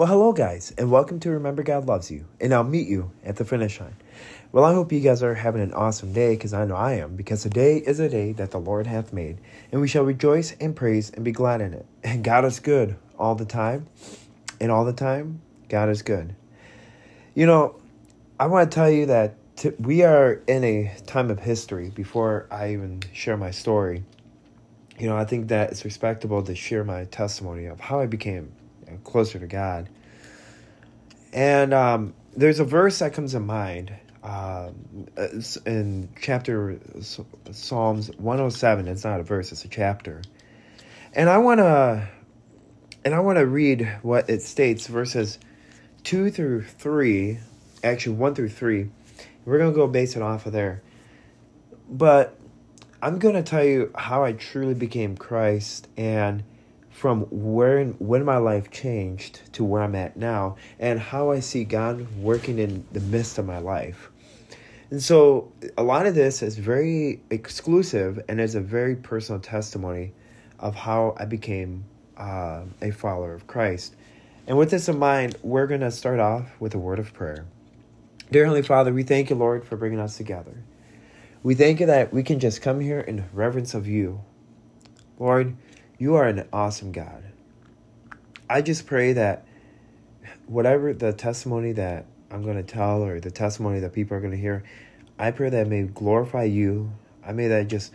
Well, hello, guys, and welcome to Remember God Loves You, and I'll meet you at the finish line. Well, I hope you guys are having an awesome day, because I know I am, because today is a day that the Lord hath made, and we shall rejoice and praise and be glad in it. And God is good all the time, and all the time, God is good. You know, I want to tell you that t- we are in a time of history before I even share my story. You know, I think that it's respectable to share my testimony of how I became closer to God. And um, there's a verse that comes to mind um, in chapter Psalms 107. It's not a verse; it's a chapter. And I want to, and I want to read what it states, verses two through three, actually one through three. We're gonna go base it off of there. But I'm gonna tell you how I truly became Christ and from where when my life changed to where I'm at now and how I see God working in the midst of my life. And so a lot of this is very exclusive and is a very personal testimony of how I became uh, a follower of Christ. And with this in mind, we're going to start off with a word of prayer. Dear Heavenly Father, we thank you, Lord, for bringing us together. We thank you that we can just come here in reverence of you. Lord, you are an awesome God. I just pray that whatever the testimony that I'm going to tell or the testimony that people are going to hear, I pray that may glorify you. I may that just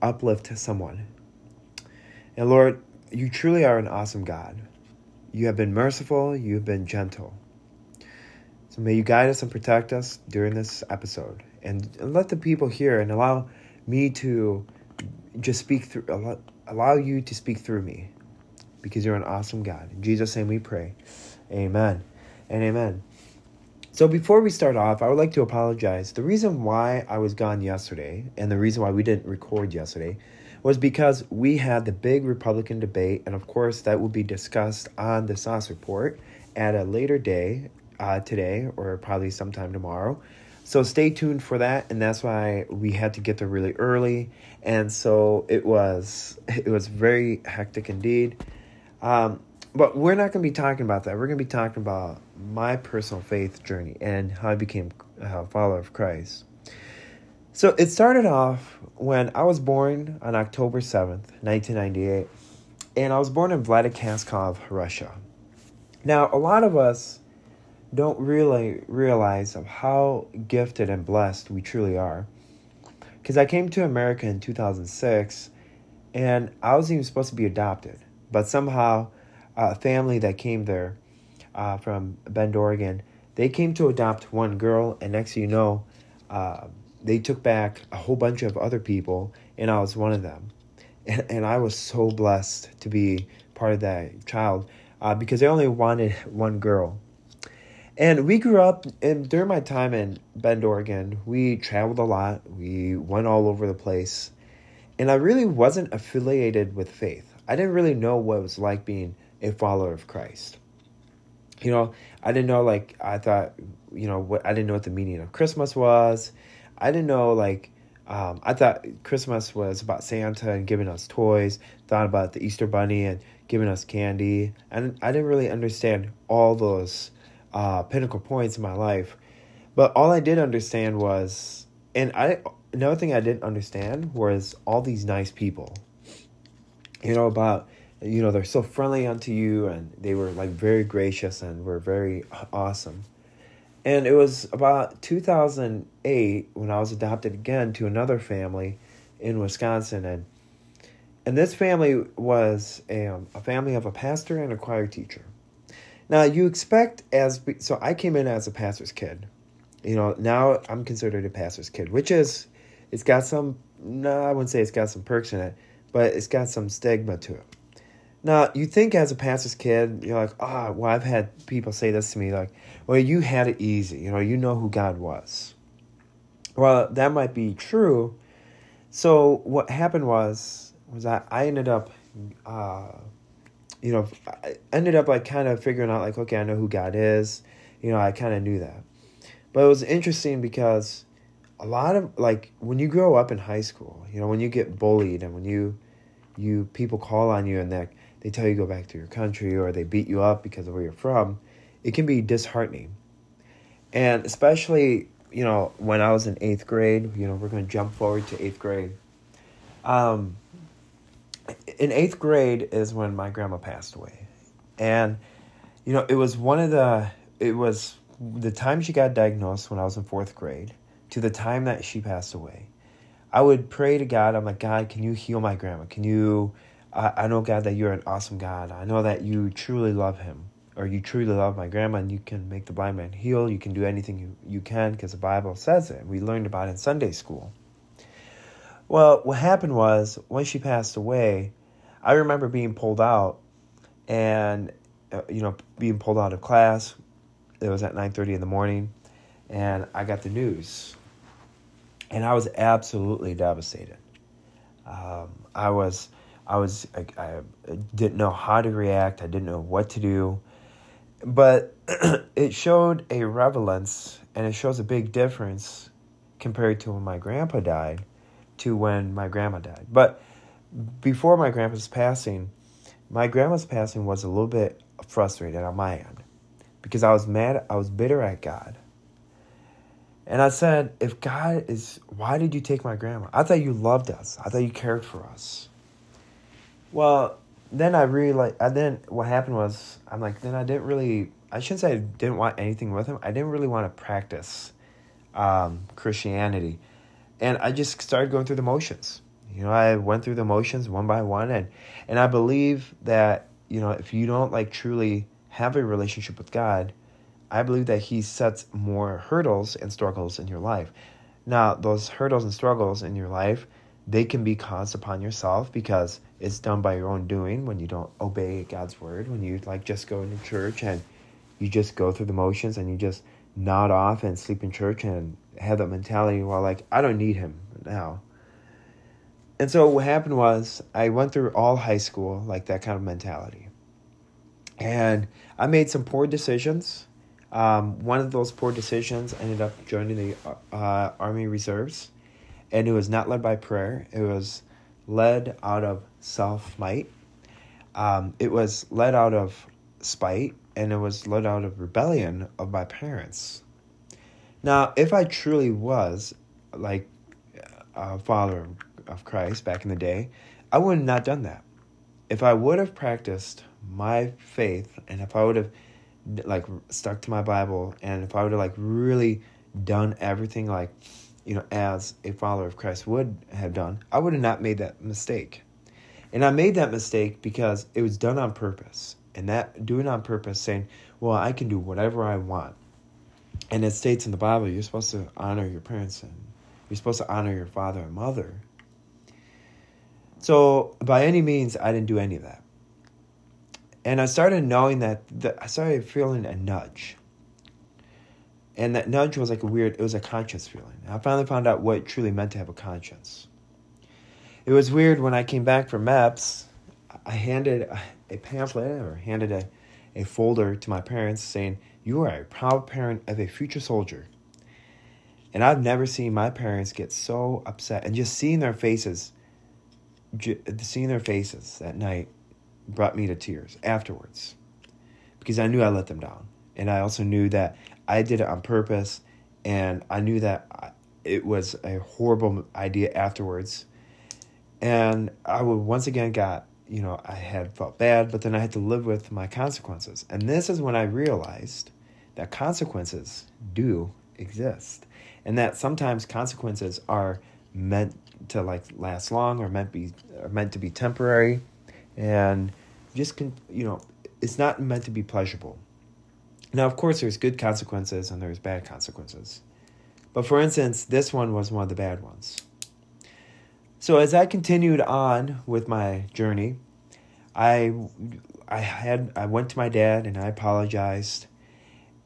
uplift someone. And Lord, you truly are an awesome God. You have been merciful, you have been gentle. So may you guide us and protect us during this episode. And, and let the people hear and allow me to just speak through allow you to speak through me because you're an awesome God. In Jesus' name we pray. Amen and amen. So before we start off, I would like to apologize. The reason why I was gone yesterday and the reason why we didn't record yesterday was because we had the big Republican debate, and of course, that will be discussed on the Sauce Report at a later day uh, today or probably sometime tomorrow. So stay tuned for that, and that's why we had to get there really early, and so it was it was very hectic indeed. Um, but we're not going to be talking about that. We're going to be talking about my personal faith journey and how I became a follower of Christ. So it started off when I was born on October 7th, 1998, and I was born in Vladikavkaz, Russia. Now, a lot of us don't really realize of how gifted and blessed we truly are. Because I came to America in 2006 and I wasn't even supposed to be adopted, but somehow a family that came there uh, from Bend, Oregon, they came to adopt one girl, and next you know, uh, they took back a whole bunch of other people, and I was one of them. And, and I was so blessed to be part of that child uh, because they only wanted one girl and we grew up, and during my time in Bend, Oregon, we traveled a lot. We went all over the place. And I really wasn't affiliated with faith. I didn't really know what it was like being a follower of Christ. You know, I didn't know, like, I thought, you know, what I didn't know what the meaning of Christmas was. I didn't know, like, um, I thought Christmas was about Santa and giving us toys, thought about the Easter Bunny and giving us candy. And I didn't really understand all those uh, pinnacle points in my life. But all I did understand was, and I another thing I didn't understand was all these nice people. You know about, you know they're so friendly unto you, and they were like very gracious and were very awesome. And it was about 2008 when I was adopted again to another family in Wisconsin, and and this family was a, um, a family of a pastor and a choir teacher. Now you expect as so I came in as a pastor's kid. You know, now I'm considered a pastor's kid, which is it's got some no, I wouldn't say it's got some perks in it, but it's got some stigma to it. Now, you think as a pastor's kid, you're like, ah, oh, well, I've had people say this to me, like, well, you had it easy. You know, you know who God was. Well, that might be true. So what happened was, was I, I ended up uh, you know, I ended up like kind of figuring out like, okay, I know who God is. You know, I kind of knew that. But it was interesting because a lot of like when you grow up in high school, you know, when you get bullied and when you you people call on you and that they tell you go back to your country or they beat you up because of where you're from, it can be disheartening. And especially, you know, when I was in eighth grade, you know, we're going to jump forward to eighth grade. Um, in eighth grade is when my grandma passed away. And, you know, it was one of the, it was the time she got diagnosed when I was in fourth grade to the time that she passed away. I would pray to God. I'm like, God, can you heal my grandma? Can you, I, I know, God, that you're an awesome God. I know that you truly love him or you truly love my grandma and you can make the blind man heal. You can do anything you, you can because the Bible says it. We learned about it in Sunday school. Well, what happened was when she passed away, I remember being pulled out and, uh, you know, being pulled out of class. It was at 9.30 in the morning and I got the news. And I was absolutely devastated. Um, I was, I was, I, I didn't know how to react. I didn't know what to do but it showed a relevance and it shows a big difference compared to when my grandpa died to when my grandma died. But before my grandpa's passing, my grandma's passing was a little bit frustrated on my end because I was mad, I was bitter at God. And I said, if God is, why did you take my grandma? I thought you loved us. I thought you cared for us. Well, then I really like. And then what happened was, I'm like, then I didn't really. I shouldn't say I didn't want anything with him. I didn't really want to practice um, Christianity, and I just started going through the motions. You know, I went through the motions one by one, and and I believe that you know if you don't like truly have a relationship with God, I believe that He sets more hurdles and struggles in your life. Now, those hurdles and struggles in your life, they can be caused upon yourself because it's done by your own doing when you don't obey God's word, when you like just go into church and you just go through the motions and you just nod off and sleep in church and have that mentality while like I don't need him now. And so what happened was I went through all high school like that kind of mentality. And I made some poor decisions. Um, one of those poor decisions ended up joining the uh, Army Reserves. And it was not led by prayer. It was led out of self might. Um, it was led out of spite and it was led out of rebellion of my parents. Now, if I truly was like a follower of Christ back in the day, I would have not done that. If I would have practiced my faith and if I would have like stuck to my Bible and if I would have like really done everything like you know, as a follower of Christ would have done, I would have not made that mistake. And I made that mistake because it was done on purpose. And that doing on purpose, saying, well, I can do whatever I want. And it states in the Bible, you're supposed to honor your parents and you're supposed to honor your father and mother. So, by any means, I didn't do any of that. And I started knowing that, that I started feeling a nudge and that nudge was like a weird, it was a conscience feeling. I finally found out what it truly meant to have a conscience. It was weird when I came back from MEPS, I handed a pamphlet or handed a, a folder to my parents saying, You are a proud parent of a future soldier. And I've never seen my parents get so upset. And just seeing their faces, seeing their faces that night brought me to tears afterwards because I knew I let them down. And I also knew that I did it on purpose, and I knew that it was a horrible idea afterwards. And I would once again got, you know, I had felt bad, but then I had to live with my consequences. And this is when I realized that consequences do exist. And that sometimes consequences are meant to like last long or meant be are meant to be temporary and just can you know it's not meant to be pleasurable now, of course, there's good consequences and there's bad consequences. But for instance, this one was one of the bad ones. So as I continued on with my journey, I I had I went to my dad and I apologized.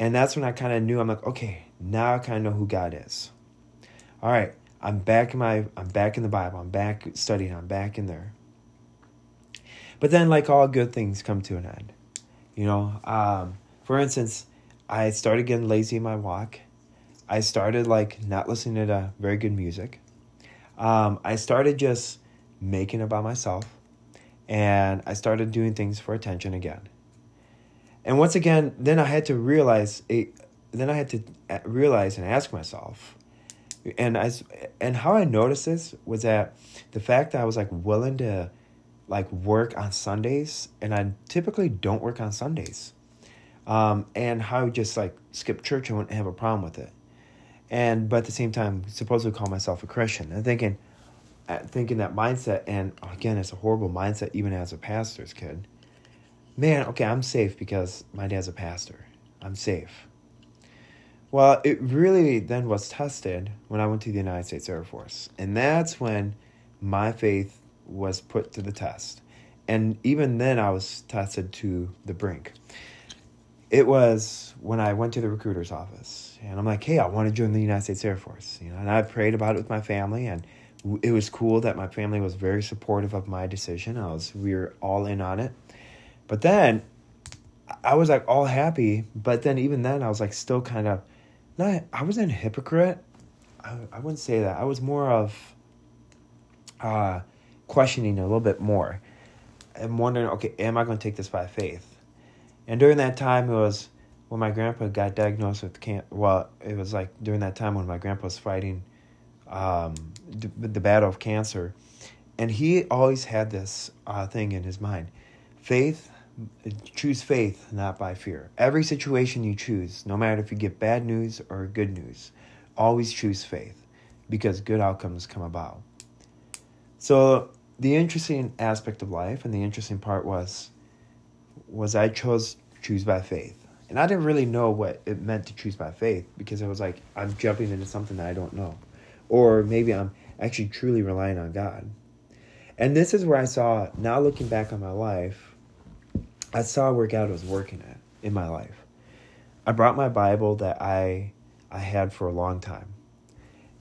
And that's when I kind of knew I'm like, okay, now I kind of know who God is. All right, I'm back in my I'm back in the Bible. I'm back studying. I'm back in there. But then like all good things come to an end. You know, um, for instance, I started getting lazy in my walk. I started like not listening to very good music. Um, I started just making it by myself, and I started doing things for attention again. And once again, then I had to realize it. Then I had to uh, realize and ask myself, and as and how I noticed this was that the fact that I was like willing to like work on Sundays, and I typically don't work on Sundays, um, and how I just like skip church and wouldn't have a problem with it, and but at the same time, supposedly call myself a Christian, and thinking, uh, thinking that mindset, and again, it's a horrible mindset even as a pastor's kid. Man, okay, I'm safe because my dad's a pastor. I'm safe. Well, it really then was tested when I went to the United States Air Force. And that's when my faith was put to the test. And even then, I was tested to the brink. It was when I went to the recruiter's office, and I'm like, "Hey, I want to join the United States Air Force." You know, and I prayed about it with my family, and it was cool that my family was very supportive of my decision. I was, we were all in on it. But then, I was like all happy. But then, even then, I was like still kind of not I wasn't a hypocrite. I, I wouldn't say that. I was more of uh, questioning a little bit more. I'm wondering, okay, am I going to take this by faith? And during that time, it was when my grandpa got diagnosed with cancer. Well, it was like during that time when my grandpa was fighting um, the battle of cancer. And he always had this uh, thing in his mind faith choose faith, not by fear. Every situation you choose, no matter if you get bad news or good news, always choose faith because good outcomes come about. So the interesting aspect of life and the interesting part was was I chose choose by faith. And I didn't really know what it meant to choose by faith because I was like I'm jumping into something that I don't know. Or maybe I'm actually truly relying on God. And this is where I saw now looking back on my life I saw where God was working at in my life. I brought my Bible that I I had for a long time,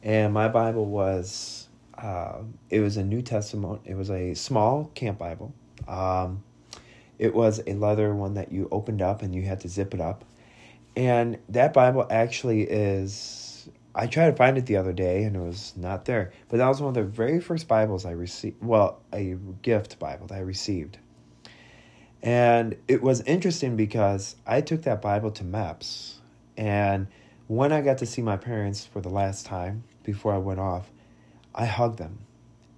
and my Bible was uh, it was a New Testament. It was a small camp Bible. Um, it was a leather one that you opened up and you had to zip it up, and that Bible actually is. I tried to find it the other day and it was not there. But that was one of the very first Bibles I received. Well, a gift Bible that I received and it was interesting because I took that Bible to MEPS. And when I got to see my parents for the last time before I went off, I hugged them.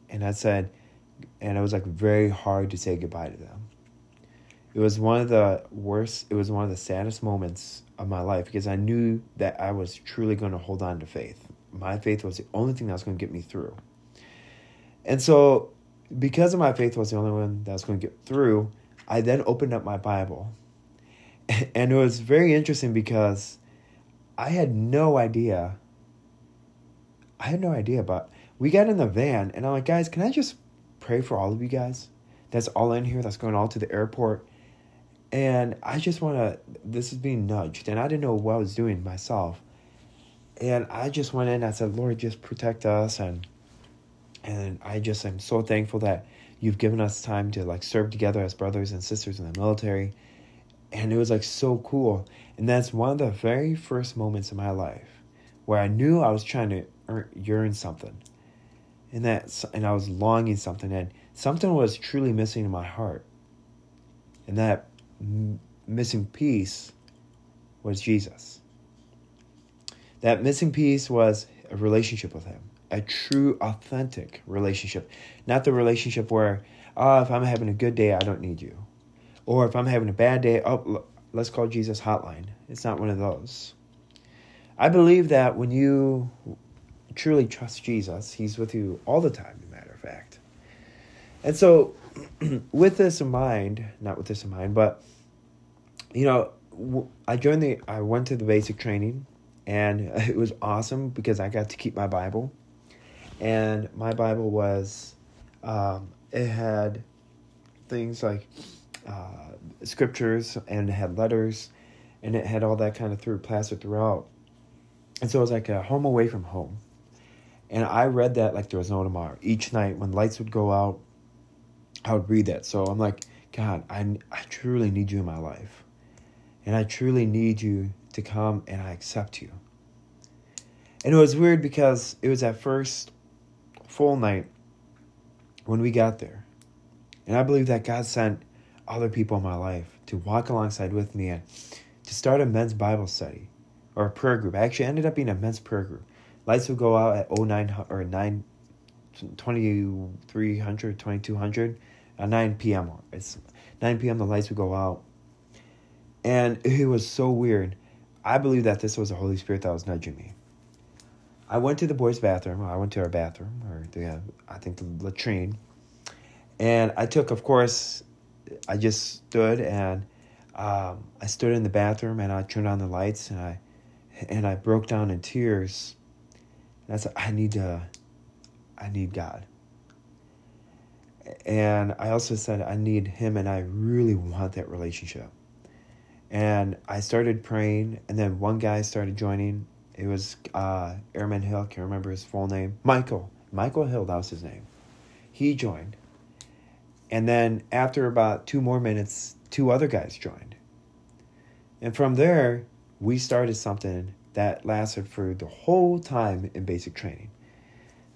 And I said, and it was like very hard to say goodbye to them. It was one of the worst, it was one of the saddest moments of my life because I knew that I was truly going to hold on to faith. My faith was the only thing that was going to get me through. And so, because of my faith was the only one that was going to get through, I then opened up my Bible. And it was very interesting because I had no idea. I had no idea, but we got in the van and I'm like, guys, can I just pray for all of you guys? That's all in here, that's going all to the airport. And I just want to, this is being nudged. And I didn't know what I was doing myself. And I just went in, I said, Lord, just protect us. And, and I just am so thankful that you've given us time to like serve together as brothers and sisters in the military. And it was like so cool. And that's one of the very first moments in my life where i knew i was trying to earn, yearn something. And that and i was longing something. And something was truly missing in my heart. And that m- missing piece was jesus. That missing piece was a relationship with him a true, authentic relationship. Not the relationship where, oh, if I'm having a good day, I don't need you. Or if I'm having a bad day, oh, let's call Jesus hotline. It's not one of those. I believe that when you truly trust Jesus, He's with you all the time, as a matter of fact. And so, with this in mind, not with this in mind, but, you know, I joined the, I went to the basic training and it was awesome because I got to keep my Bible and my Bible was, um, it had things like uh, scriptures and it had letters and it had all that kind of through plastered throughout. And so it was like a home away from home. And I read that like there was no tomorrow. Each night when lights would go out, I would read that. So I'm like, God, I, I truly need you in my life. And I truly need you to come and I accept you. And it was weird because it was at first full night when we got there. And I believe that God sent other people in my life to walk alongside with me and to start a men's Bible study or a prayer group. I actually ended up being a men's prayer group. Lights would go out at 09 or 9 2300 2200 at uh, 9 p.m. It's 9 p.m. the lights would go out. And it was so weird. I believe that this was the Holy Spirit that was nudging me. I went to the boys' bathroom. I went to our bathroom, or the, I think the latrine. And I took, of course, I just stood and um, I stood in the bathroom and I turned on the lights and I and I broke down in tears. And I said, I need to, I need God. And I also said, I need Him and I really want that relationship. And I started praying, and then one guy started joining. It was uh, Airman Hill, I can't remember his full name. Michael. Michael Hill, that was his name. He joined. And then after about two more minutes, two other guys joined. And from there, we started something that lasted for the whole time in basic training.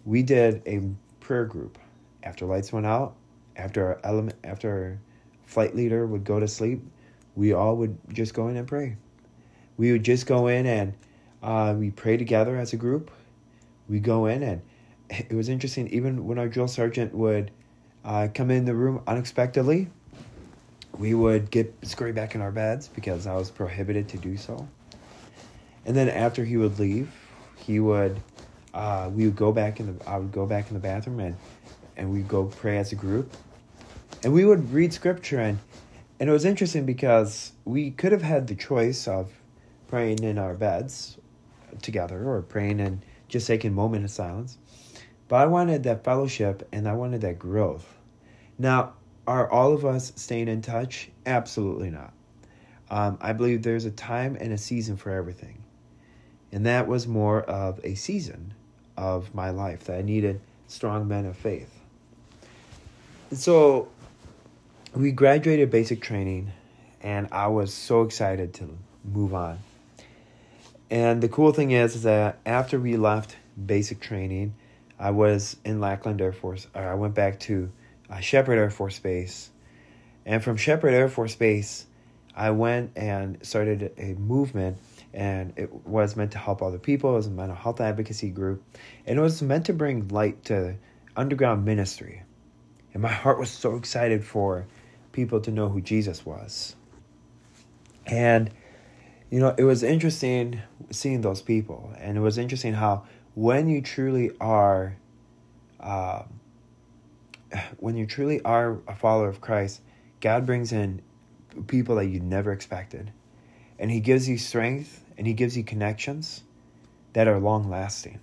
We did a prayer group after lights went out, after our element, after our flight leader would go to sleep, we all would just go in and pray. We would just go in and uh, we pray together as a group. We go in and it was interesting. Even when our drill sergeant would uh, come in the room unexpectedly, we would get scurry back in our beds because I was prohibited to do so. And then after he would leave, he would uh, we would go back in the I would go back in the bathroom and and we'd go pray as a group. And we would read scripture and and it was interesting because we could have had the choice of praying in our beds together or praying and just taking a moment of silence. But I wanted that fellowship and I wanted that growth. Now, are all of us staying in touch? Absolutely not. Um, I believe there's a time and a season for everything. And that was more of a season of my life that I needed strong men of faith. And so we graduated basic training, and I was so excited to move on. And the cool thing is, is that after we left basic training, I was in Lackland Air Force. I went back to uh, Sheppard Air Force Base. And from Sheppard Air Force Base, I went and started a movement, and it was meant to help other people. It was a mental health advocacy group, and it was meant to bring light to underground ministry. And my heart was so excited for people to know who Jesus was. And, you know, it was interesting seeing those people, and it was interesting how when you truly are. Uh, when you truly are a follower of Christ, God brings in people that you never expected. And He gives you strength and He gives you connections that are long lasting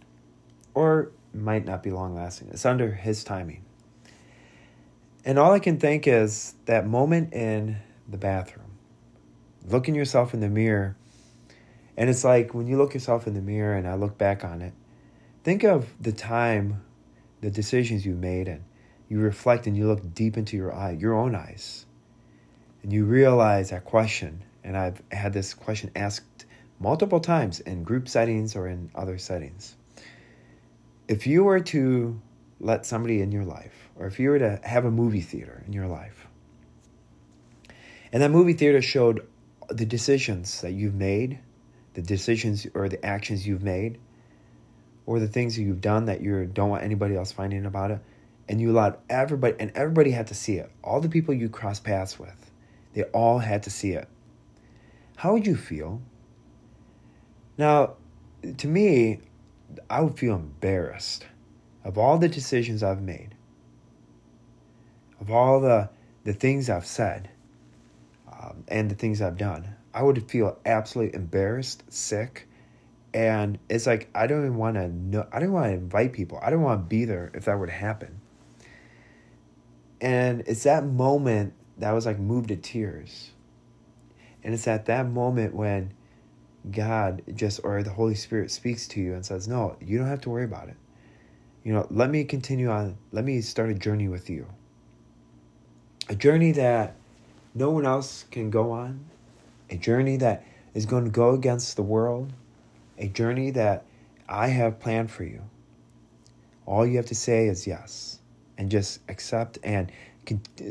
or might not be long lasting. It's under His timing. And all I can think is that moment in the bathroom, looking yourself in the mirror. And it's like when you look yourself in the mirror and I look back on it, think of the time, the decisions you made, and you reflect and you look deep into your eye, your own eyes, and you realize that question. And I've had this question asked multiple times in group settings or in other settings. If you were to let somebody in your life, or if you were to have a movie theater in your life, and that movie theater showed the decisions that you've made, the decisions or the actions you've made, or the things that you've done that you don't want anybody else finding about it, and you allowed everybody, and everybody had to see it. All the people you cross paths with, they all had to see it. How would you feel? Now, to me, I would feel embarrassed of all the decisions I've made, of all the, the things I've said, um, and the things I've done. I would feel absolutely embarrassed, sick, and it's like I don't even want to know. I don't want to invite people. I don't want to be there if that to happen. And it's that moment that was like moved to tears. And it's at that moment when God just, or the Holy Spirit speaks to you and says, No, you don't have to worry about it. You know, let me continue on. Let me start a journey with you. A journey that no one else can go on. A journey that is going to go against the world. A journey that I have planned for you. All you have to say is yes and just accept and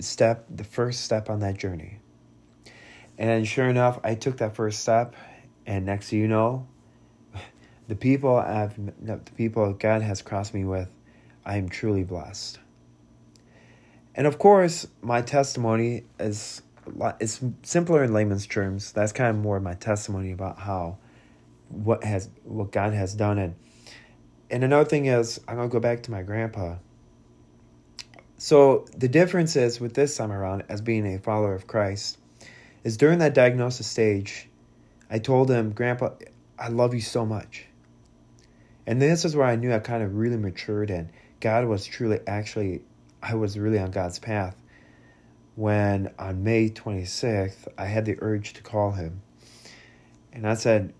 step, the first step on that journey. And sure enough, I took that first step, and next you know, the people I've, the people God has crossed me with, I am truly blessed. And of course, my testimony is it's simpler in layman's terms. That's kind of more my testimony about how what has what God has done and and another thing is I'm gonna go back to my grandpa. So the difference is with this time around as being a follower of Christ is during that diagnosis stage, I told him, Grandpa, I love you so much. And this is where I knew I kind of really matured and God was truly actually I was really on God's path when on May 26th, I had the urge to call him. And I said,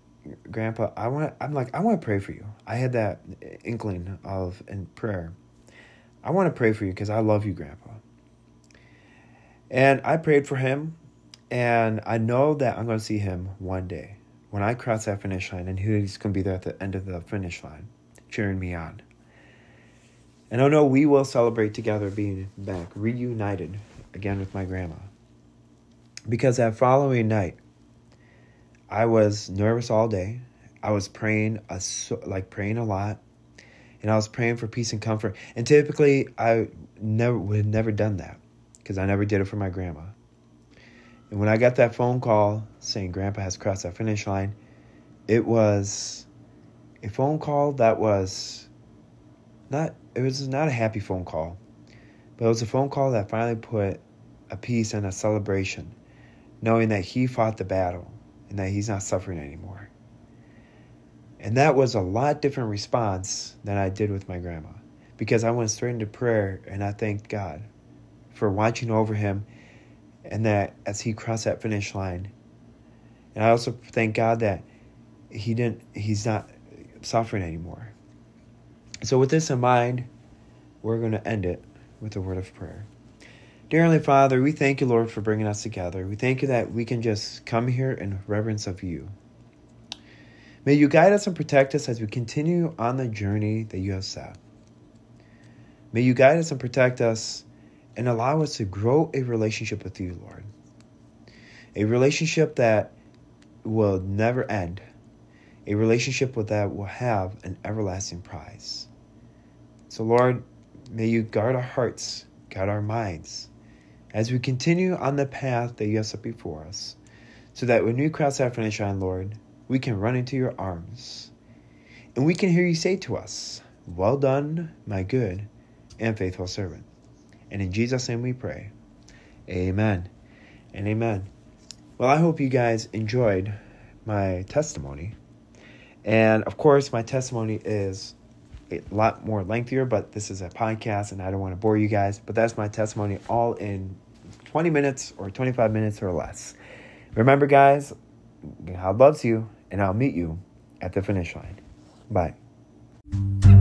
Grandpa, I want I'm like, I want to pray for you. I had that inkling of in prayer. I want to pray for you because I love you, Grandpa. And I prayed for him, and I know that I'm going to see him one day when I cross that finish line, and he's going to be there at the end of the finish line, cheering me on. And I know we will celebrate together being back, reunited again with my grandma. Because that following night, I was nervous all day. I was praying, a, like praying a lot, and I was praying for peace and comfort. And typically, I never would have never done that because I never did it for my grandma. And when I got that phone call saying Grandpa has crossed that finish line, it was a phone call that was not. It was not a happy phone call, but it was a phone call that finally put a peace and a celebration, knowing that he fought the battle and that he's not suffering anymore. And that was a lot different response than I did with my grandma because I went straight into prayer and I thanked God for watching over him and that as he crossed that finish line. And I also thank God that he didn't he's not suffering anymore. So with this in mind, we're going to end it with a word of prayer. Dear Heavenly Father, we thank you, Lord, for bringing us together. We thank you that we can just come here in reverence of you. May you guide us and protect us as we continue on the journey that you have set. May you guide us and protect us and allow us to grow a relationship with you, Lord. A relationship that will never end. A relationship with that will have an everlasting prize. So, Lord, may you guard our hearts, guard our minds as we continue on the path that you have set before us, so that when we cross that finish line, Lord, we can run into your arms and we can hear you say to us, Well done, my good and faithful servant. And in Jesus' name we pray. Amen and amen. Well, I hope you guys enjoyed my testimony. And of course, my testimony is a lot more lengthier, but this is a podcast and I don't want to bore you guys. But that's my testimony all in 20 minutes or 25 minutes or less. Remember, guys, God loves you, and I'll meet you at the finish line. Bye.